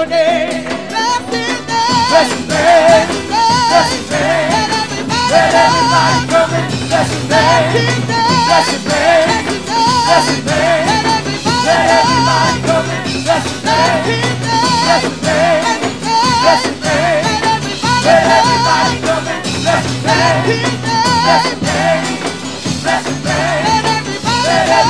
your name. Blessed name. Blessed name. Blessed name. Let every come in. Blessed name. Blessed name. Blessed name. let everybody, let everybody, come in. Blessed name. Blessed name. Blessed name. let everybody, let everybody, come in. Blessed name. Blessed name. Blessed name. Let every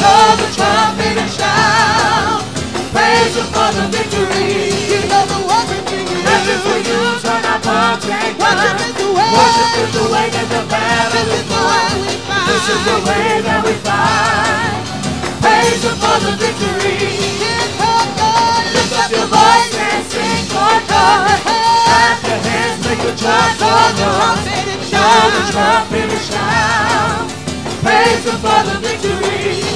Blow the trumpet and shout. Praise Him for the victory. Weapons we use on our palms and guns. Worship is the way that the battle is won. This is the way that we fight. Praise Him for the victory. Lift up your voice and sing for joy. Clap your hands, make a joyful noise. Shout the trumpet and shout. Praise Him for the victory.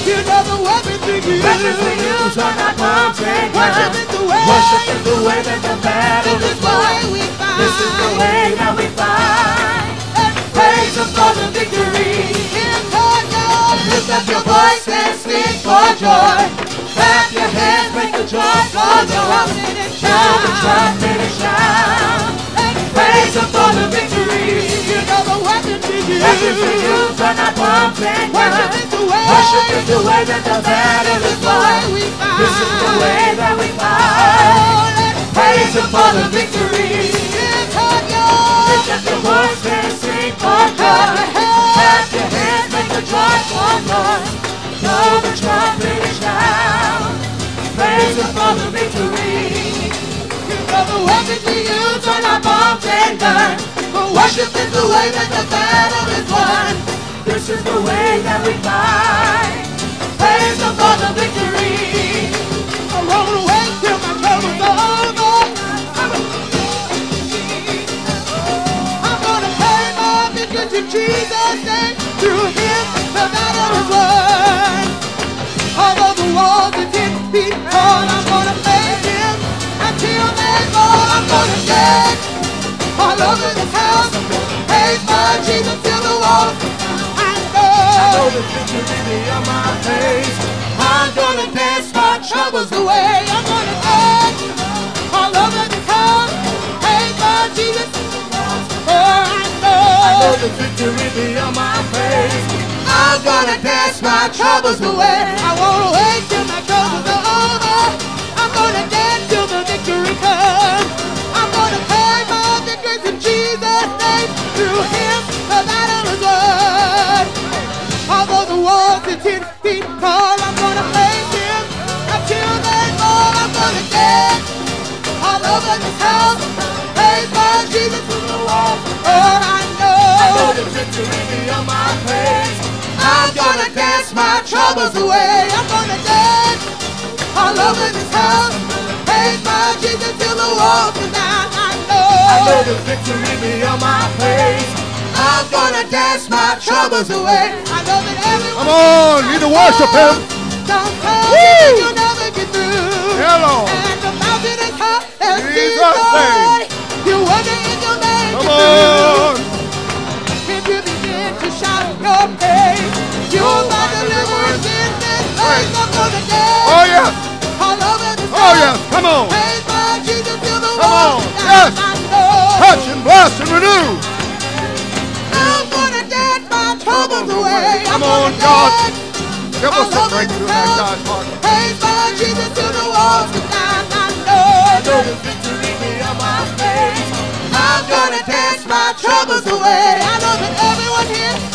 Weapons we use on our palms and guns. Worship is the way that the battle is won. This is the way that we fight. Praise Him for the victory. Lift up your voice and sing for joy. Clap your hands, make a joyful noise. Shout the trumpet and shout. Praise Him for the victory. Weapons we use on our palms and guns. Worship is the way that the battle is won. This is the way that we fight. Praise Him for the victory. Lift up your voice and sing for joy. Clap your hands, make a joyful noise. Blow the trumpet and shout. Praise Him for the victory. Weapons we use on our palms and guns. Worship is the way that the battle is won. This is the way that we fight. Praise the victory. I roll away till my trouble's over. I'm gonna pay my business in Jesus' name. Through all over this house. Praise my Jesus till the walls. I I know know. the victory on my face. I'm gonna dance my troubles away. I'm gonna dance all over this house. Praise my Jesus. Oh, I I know know. the victory on my face. I'm gonna dance my troubles away. I wanna wait till my know. the victory my face. I'm gonna dance my troubles away. I'm gonna dance all over this house. Praise my Jesus till the walls are down. I know. I know the victory be on my face. I'm gonna dance my troubles away. I know that everyone. Come on, need to worship him. Sometimes Woo! you think you'll never get through. Hello. And the mountain is high and Jesus name. You wonder if you'll make Come it through. on. Your praise, you'll find deliverance in this place. I'm gonna dance Oh, yes. all over this Oh, house. yes. Come on. Praise my Jesus till the Come walls on. Yes. I know. Touch and bless and renew. I'm gonna dance my troubles away. Come I'm on, God. Give us a over breakthrough in that house. heart. Praise my Jesus the are. I I know. know the victory be my face. I'm gonna dance my troubles away. I know that everyone here.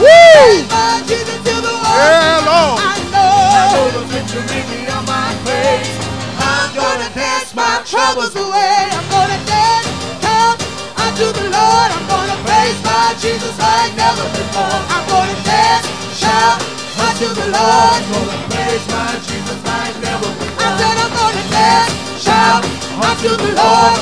Woo! Jesus to the world. Yeah, Lord. I I know. know the victory beyond my praise. I'm gonna dance my troubles away. I'm gonna dance, come unto the Lord. I'm gonna praise my Jesus like never before. I'm gonna dance, shout unto the Lord. I'm gonna praise my Jesus like never I before. said I'm gonna dance, shout unto the Lord.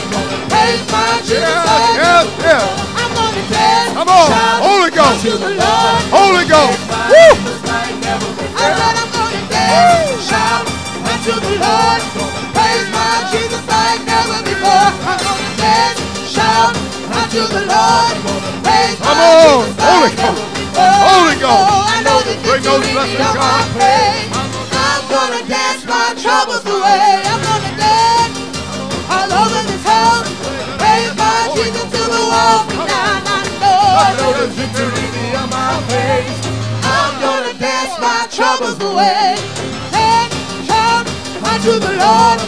Praise my Jesus never yes. before. I'm gonna dance, Come on, shout Holy Ghost. unto the Lord. Holy Ghost. Woo! Jesus like never before. I said I'm gonna dance, shout unto the Lord. Praise my Jesus like never before. I'm gonna dance, shout unto the Lord. Praise Come on, Holy Ghost. Holy Ghost. I know the Bring those blessings, God. I'm gonna dance my troubles away. I'm gonna beyond my praise. I'm gonna dance my troubles away. Shout unto the Lord.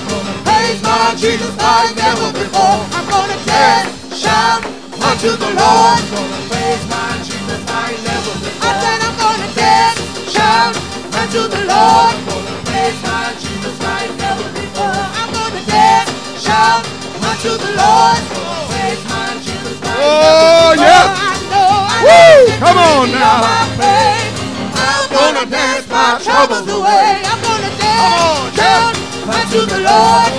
Praise my Jesus like never before. I'm gonna dance, shout unto the Lord. Praise my Jesus like never I said I'm gonna dance, shout unto the Lord. Praise my Jesus like never before. I'm gonna dance, shout unto the Lord. Oh, Oh, yes. I know, I Woo! Come on now. on my praise. I'm gonna dance my troubles away. I'm gonna dance, on, shout unto the Lord.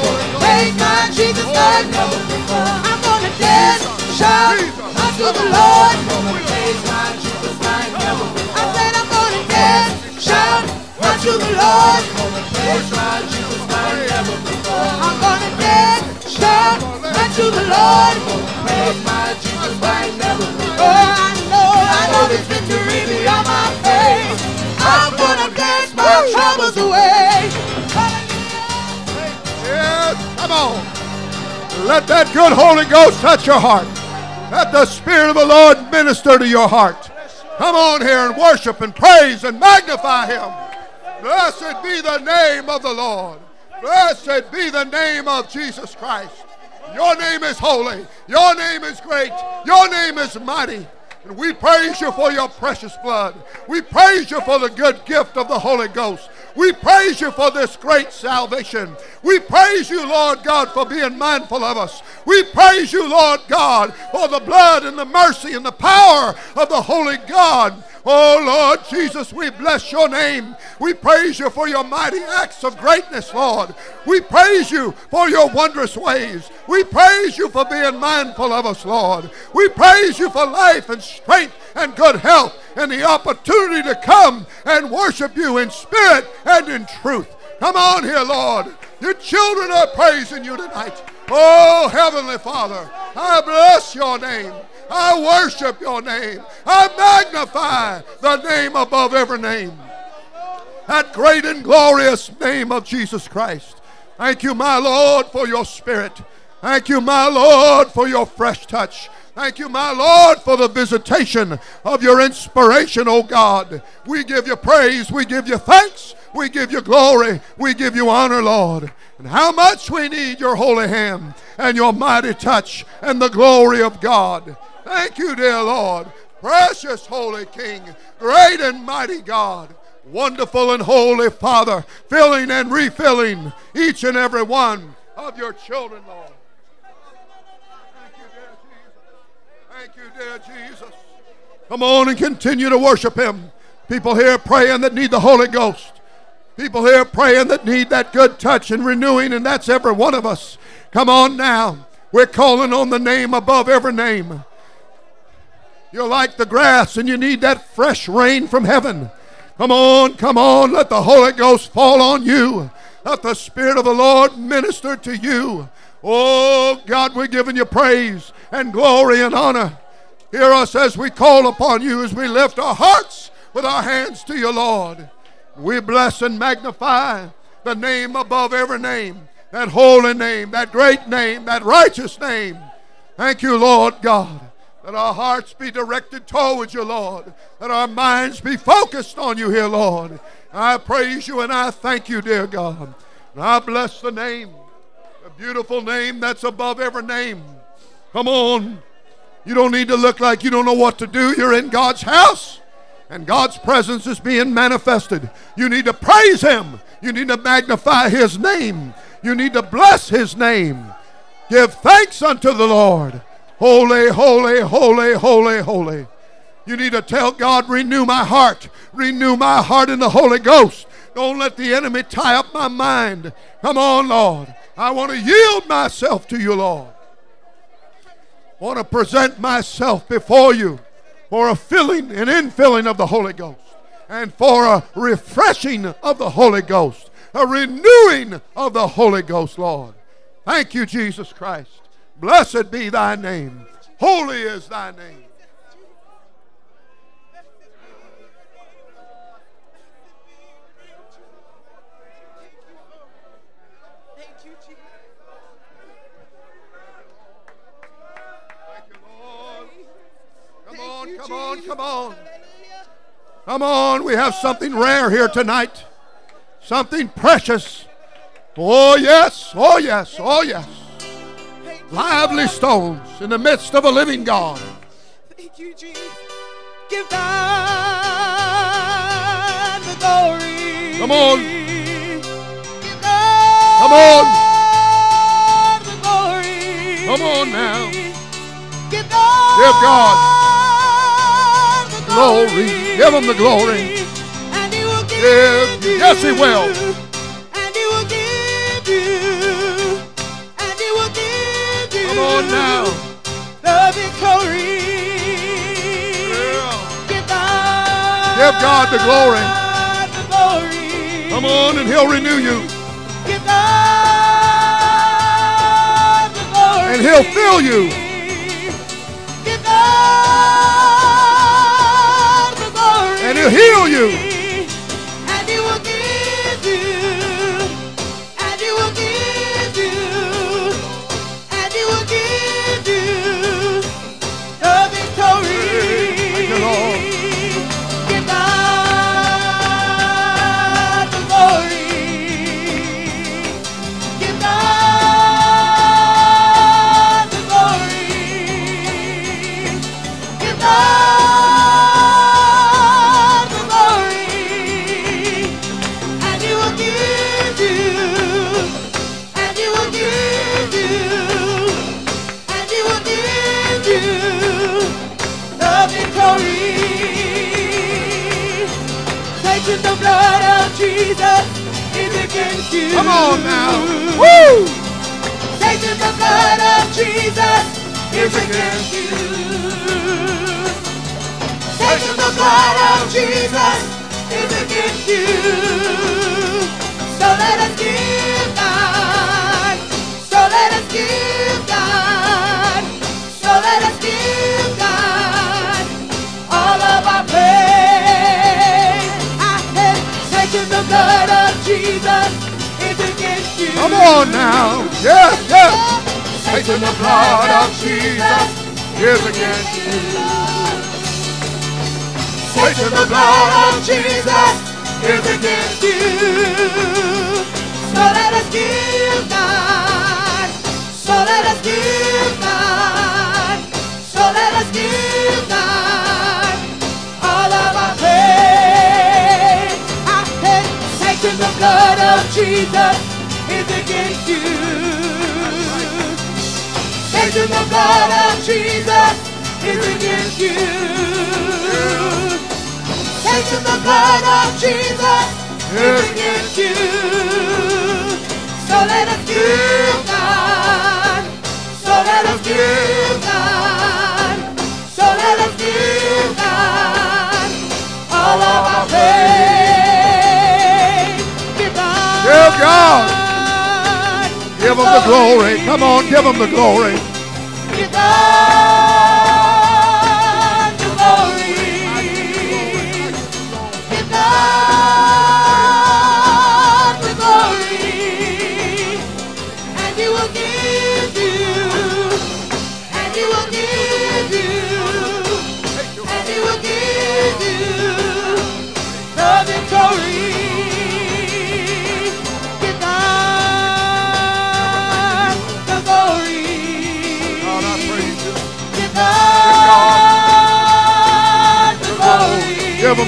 Praise my Jesus like never before. I'm gonna dance, shout unto the Lord. praise my Jesus like never before. I said I'm gonna dance, shout unto the Lord. Praise my Jesus like never before. I'm gonna dance, shout unto the Lord. Praise my Jesus like never before. Know, this victory beyond my faith. I'm gonna dance my troubles away. Yes, come on. Let that good Holy Ghost touch your heart. Let the Spirit of the Lord minister to your heart. Come on here and worship and praise and magnify Him. Blessed be the name of the Lord. Blessed be the name of Jesus Christ. Your name is holy. Your name is great. Your name is mighty. And we praise you for your precious blood. We praise you for the good gift of the Holy Ghost. We praise you for this great salvation. We praise you, Lord God, for being mindful of us. We praise you, Lord God, for the blood and the mercy and the power of the Holy God. Oh, Lord Jesus, we bless your name. We praise you for your mighty acts of greatness, Lord. We praise you for your wondrous ways. We praise you for being mindful of us, Lord. We praise you for life and strength and good health and the opportunity to come and worship you in spirit and in truth. Come on here, Lord. Your children are praising you tonight. Oh, Heavenly Father, I bless your name. I worship your name. I magnify the name above every name. That great and glorious name of Jesus Christ. Thank you, my Lord, for your spirit. Thank you, my Lord, for your fresh touch. Thank you, my Lord, for the visitation of your inspiration, O God. We give you praise. We give you thanks. We give you glory. We give you honor, Lord. And how much we need your holy hand and your mighty touch and the glory of God. Thank you, dear Lord. Precious Holy King, great and mighty God, wonderful and holy Father, filling and refilling each and every one of your children, Lord. Thank you, dear Jesus. Thank you, dear Jesus. Come on and continue to worship Him. People here praying that need the Holy Ghost. People here praying that need that good touch and renewing, and that's every one of us. Come on now. We're calling on the name above every name. You're like the grass and you need that fresh rain from heaven. Come on, come on. Let the Holy Ghost fall on you. Let the Spirit of the Lord minister to you. Oh, God, we're giving you praise and glory and honor. Hear us as we call upon you, as we lift our hearts with our hands to you, Lord. We bless and magnify the name above every name, that holy name, that great name, that righteous name. Thank you, Lord God, that our hearts be directed towards you, Lord, that our minds be focused on you here, Lord. I praise you and I thank you, dear God. And I bless the name, the beautiful name that's above every name. Come on. You don't need to look like you don't know what to do. You're in God's house and God's presence is being manifested. You need to praise Him. You need to magnify His name. You need to bless His name. Give thanks unto the Lord. Holy, holy, holy, holy, holy. You need to tell God, renew my heart. Renew my heart in the Holy Ghost. Don't let the enemy tie up my mind. Come on, Lord. I want to yield myself to you, Lord. I want to present myself before you for a filling and infilling of the Holy Ghost and for a refreshing of the Holy Ghost, a renewing of the Holy Ghost, Lord. Thank you, Jesus Christ. Blessed be thy name. Holy is thy name. Thank you, Jesus. Thank you, Lord. Come on, come on, come on. Come on, we have something rare here tonight. Something precious. Oh, yes, oh, yes, oh, yes. Lively stones in the midst of a living God. Thank you, Jesus. Give God the glory. Come on. Give God Come on. the glory. Come on now. Give God, Give God the glory. Give him the glory. And he will give, Give- you. yes, he will. Give you. Come on now. The victory. Give God, Give God the glory. the glory. Come on, and He'll renew you, Give God the glory. and He'll fill you. Give God the glory. And He'll heal you. On now. Woo! Taking the blood of Jesus is against you. Taking the blood of Jesus is against you. So let us give God. So let us give on now. Yes, yes. Taking the blood of Jesus is against you. Taking the blood of Jesus is against you. So let us give God. So let us give God. So let us give God all of our praise. I said, taking the blood of Jesus is against you. Taking the blood of Jesus is against you. Taking the blood of Jesus is against you. So let Give Him the glory. Come on, give Him the glory.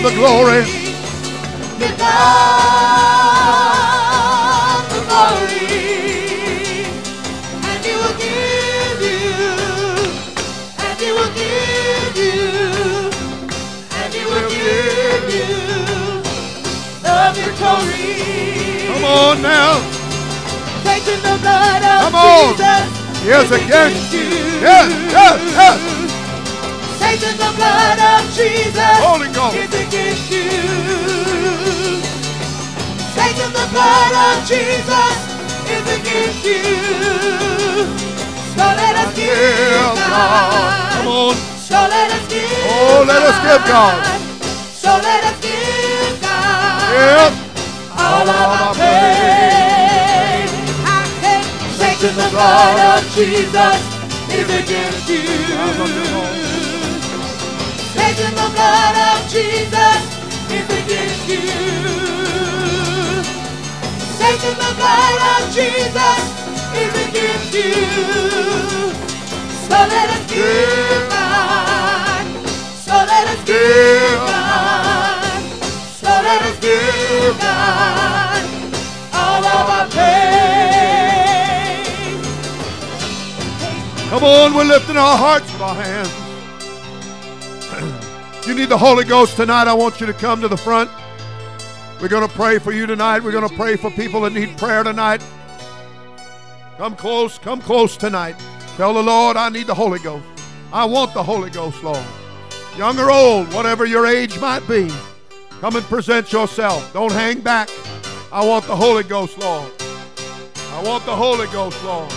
The glory. Give God the glory. And He will give you, and He will give you, and He will give you the victory. Come on now. Taking the blood of Come on. Jesus. Yes, is against you. Yes, yes, yes. Taking the blood of Jesus. Holy Ghost. you. Taking the blood of Jesus is against you. So let us give God. Come on. So let us give Oh, let us give God. So let us give God. Yes. All of our praise. I say, Taking the blood of Jesus is against you. Taking the blood of Jesus is against you. Taking the blood of Jesus is against you. So let us give God. So let us give God. So let us give God all of our praise. Come on, we're lifting our hearts and our hands. you need the Holy Ghost tonight. I want you to come to the front. We're going to pray for you tonight. We're going to pray for people that need prayer tonight. Come close, come close tonight. Tell the Lord, I need the Holy Ghost. I want the Holy Ghost, Lord. Young or old, whatever your age might be, come and present yourself. Don't hang back. I want the Holy Ghost, Lord. I want the Holy Ghost, Lord.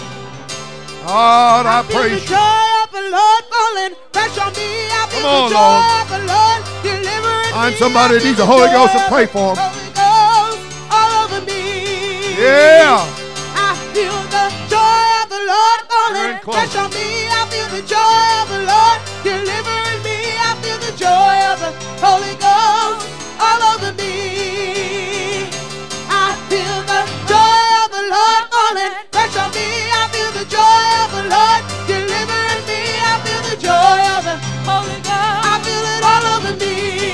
God, I feel praise you. The Lord falling fresh on me. I feel Come on, the joy Lord. of the Lord delivering me. somebody I that feel needs the Holy Ghost to pray for 'em. Holy Ghost all over me. Yeah. I feel the joy of the Lord falling fresh on me. I feel the joy of the Lord delivering me. I feel the joy of the Holy Ghost all over me. I feel the joy of the Lord falling fresh on me. I feel the joy of the Lord delivering me. Joy of the Holy Ghost. I feel it all over me.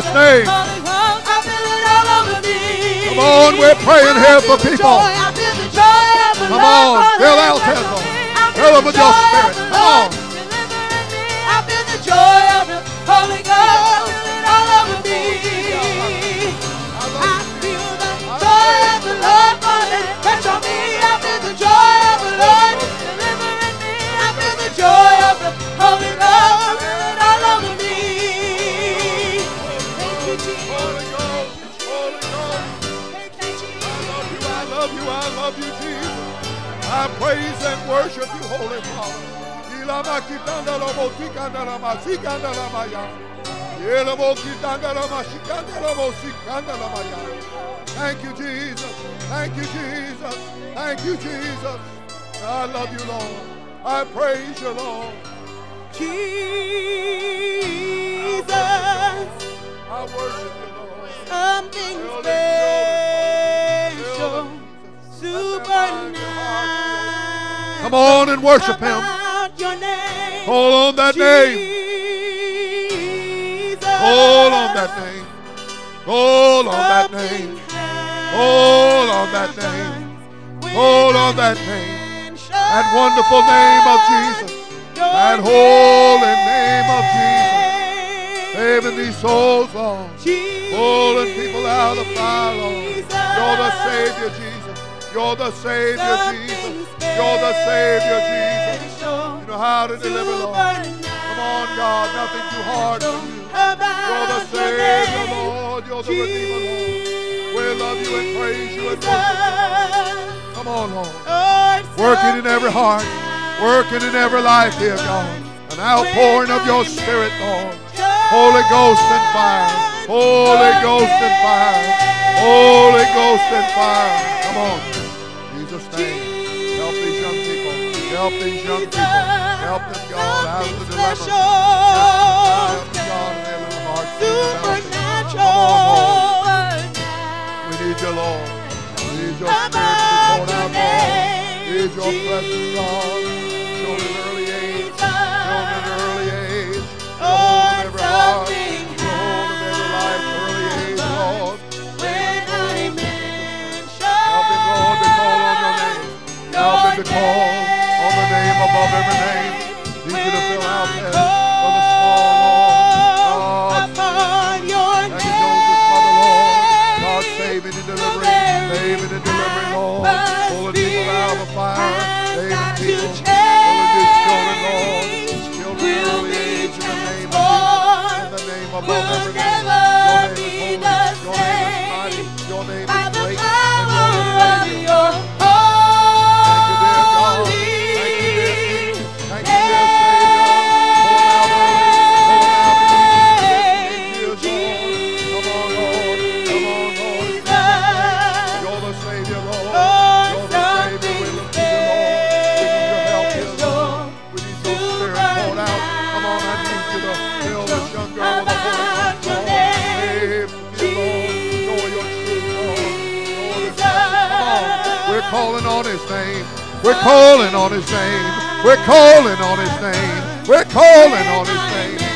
Jesus' name. Come on, we're praying here for people. Come on, fill Altez on. Fill them with your spirit. Come on. La bosikanda la maya. Thank you, Jesus. Thank you, Jesus. Thank you, Jesus. I love you, Lord. I praise you, Lord. Jesus, I worship you, Lord. something special, supernatural. Come on and worship Him. About your name, Hold on that name. Hold on that name. Hold on that name. Hold on that name. Hold on that name. That wonderful name of Jesus. That holy name of Jesus. Saving these souls, Lord. Pulling people out of fire, Lord. You're the Savior, Jesus. You're the Savior, Jesus. You're the Savior, Jesus. You know how to deliver, Lord. Come on, God. Nothing too hard for you. You're the Savior, Lord. You're the Redeemer, Lord. We love you and praise you and worship you. Come on, Lord. Working in every heart. Working in every life here, God. An outpouring of your Spirit, Lord. Holy Ghost and fire. Holy Ghost and fire. Holy Ghost and fire. Come on. In Jesus' name. Help these young people. Help them, God, out of the dilemma. Help them, God, in their little hearts. Lord. We need you, Lord. We need your spirit to be poured out, Lord. We need your presence, God. Show in early age. Show in early age. Hold every heart. The name calling on his name. We're calling on his name. We're calling on his name.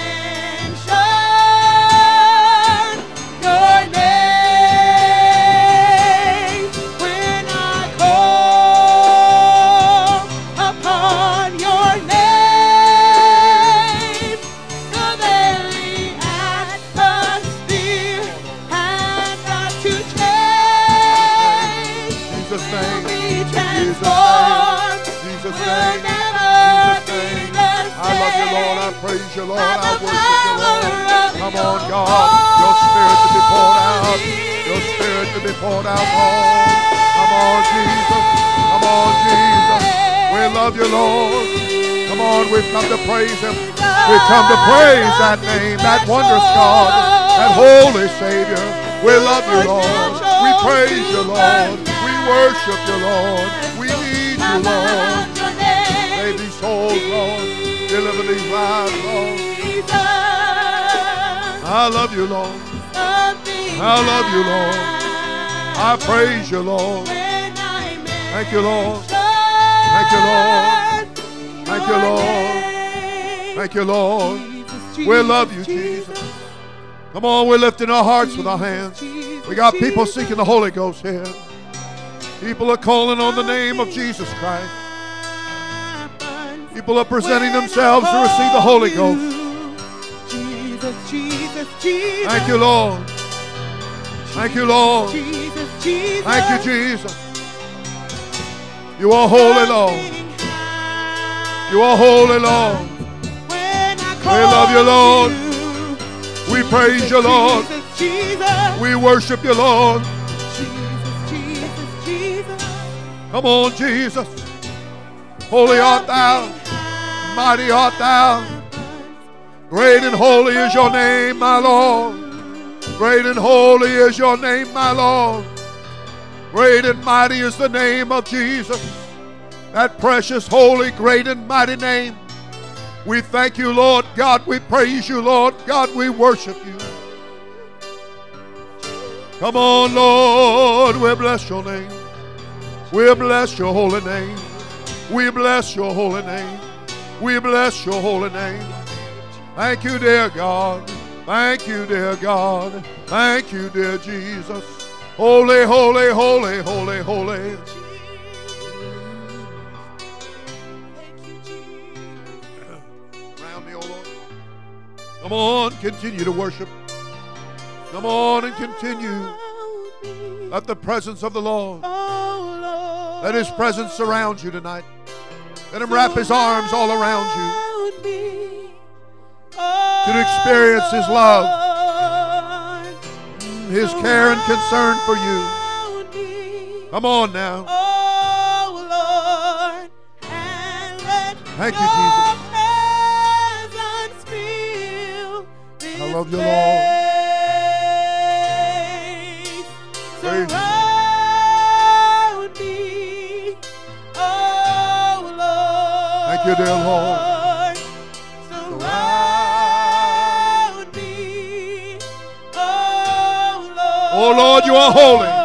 Praise you, Lord. I worship you, Lord. Come on, God. Your spirit to be poured out. Your spirit to be poured out, Lord. Come on, Jesus. Come on, Jesus. We love you, Lord. Come on, we've come to praise him. We've come to praise that name, that wondrous God, that holy Savior. We love you, Lord. We praise you, Lord. We worship you, Lord. We need you, Lord. Save these souls, Lord. Deliver these lives, Lord. I love you, Lord. I love you, Lord. I praise you, Lord. Thank you, Lord. Thank you, Lord. Thank you, Lord. Thank you, Lord. We love you, Jesus. Come on, we're lifting our hearts with our hands. We got people seeking the Holy Ghost here. People are calling on the name of Jesus Christ. People are presenting themselves to receive the Holy Ghost. Jesus, Jesus, Jesus. Thank you, Lord. Thank you, Lord. Jesus, Jesus. Thank you, Jesus. You are holy, Lord. You are holy, Lord. We love you, Lord. We praise you, Lord. We worship you, Lord. Jesus, Jesus, Jesus. Come on, Jesus. Holy art thou, mighty art thou. Great and holy is your name, my Lord. Great and holy is your name, my Lord. Great and mighty is the name of Jesus. That precious, holy, great and mighty name. We thank you, Lord God. We praise you, Lord God. We worship you. Come on, Lord. We bless your name. We bless your holy name. We bless your holy name. We bless your holy name. Thank you, dear God. Thank you, dear God. Thank you, dear Jesus. Holy, holy, holy, holy, holy. Around me, Lord. Come on, continue to worship. Come on and continue. Let the presence of the Lord, Oh, Lord. let His presence surround you tonight. Let Him wrap His arms all around you. To experience His love, His care and concern for you. Come on now. Oh Lord, and let Thank you, your presence fill this I love you, Lord. Thank you, dear Lord. Surround me, oh Lord. Oh, Lord, you are holy.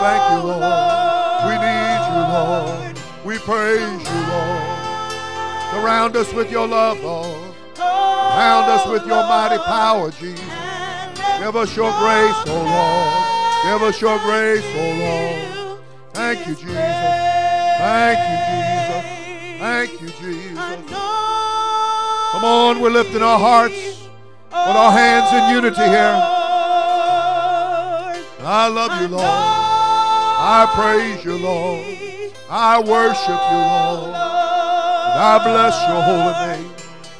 Thank you, Lord. We need you, Lord. We praise you, Lord. Surround us with your love, Lord. Surround us with your mighty power, Jesus. Give us your grace, oh Lord. Give us your grace, oh Lord. Thank you, Jesus. Thank you, Jesus. Thank you, Jesus. Come on, we're lifting our hearts with our hands in unity here. I love you, Lord. I praise you, Lord. I worship you, Lord. I bless your holy name.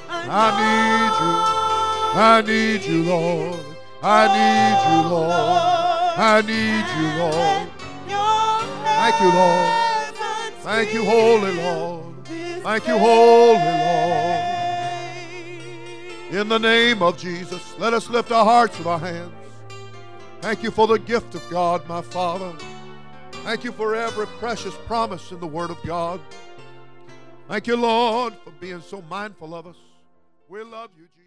I need you. I need you, Lord. I need you, Lord. I need you, Lord. Thank you, Lord. Thank you, Holy Lord. Thank you, Holy Lord. In the name of Jesus, let us lift our hearts with our hands. Thank you for the gift of God, my Father. Thank you for every precious promise in the Word of God. Thank you, Lord, for being so mindful of us. We love you, Jesus.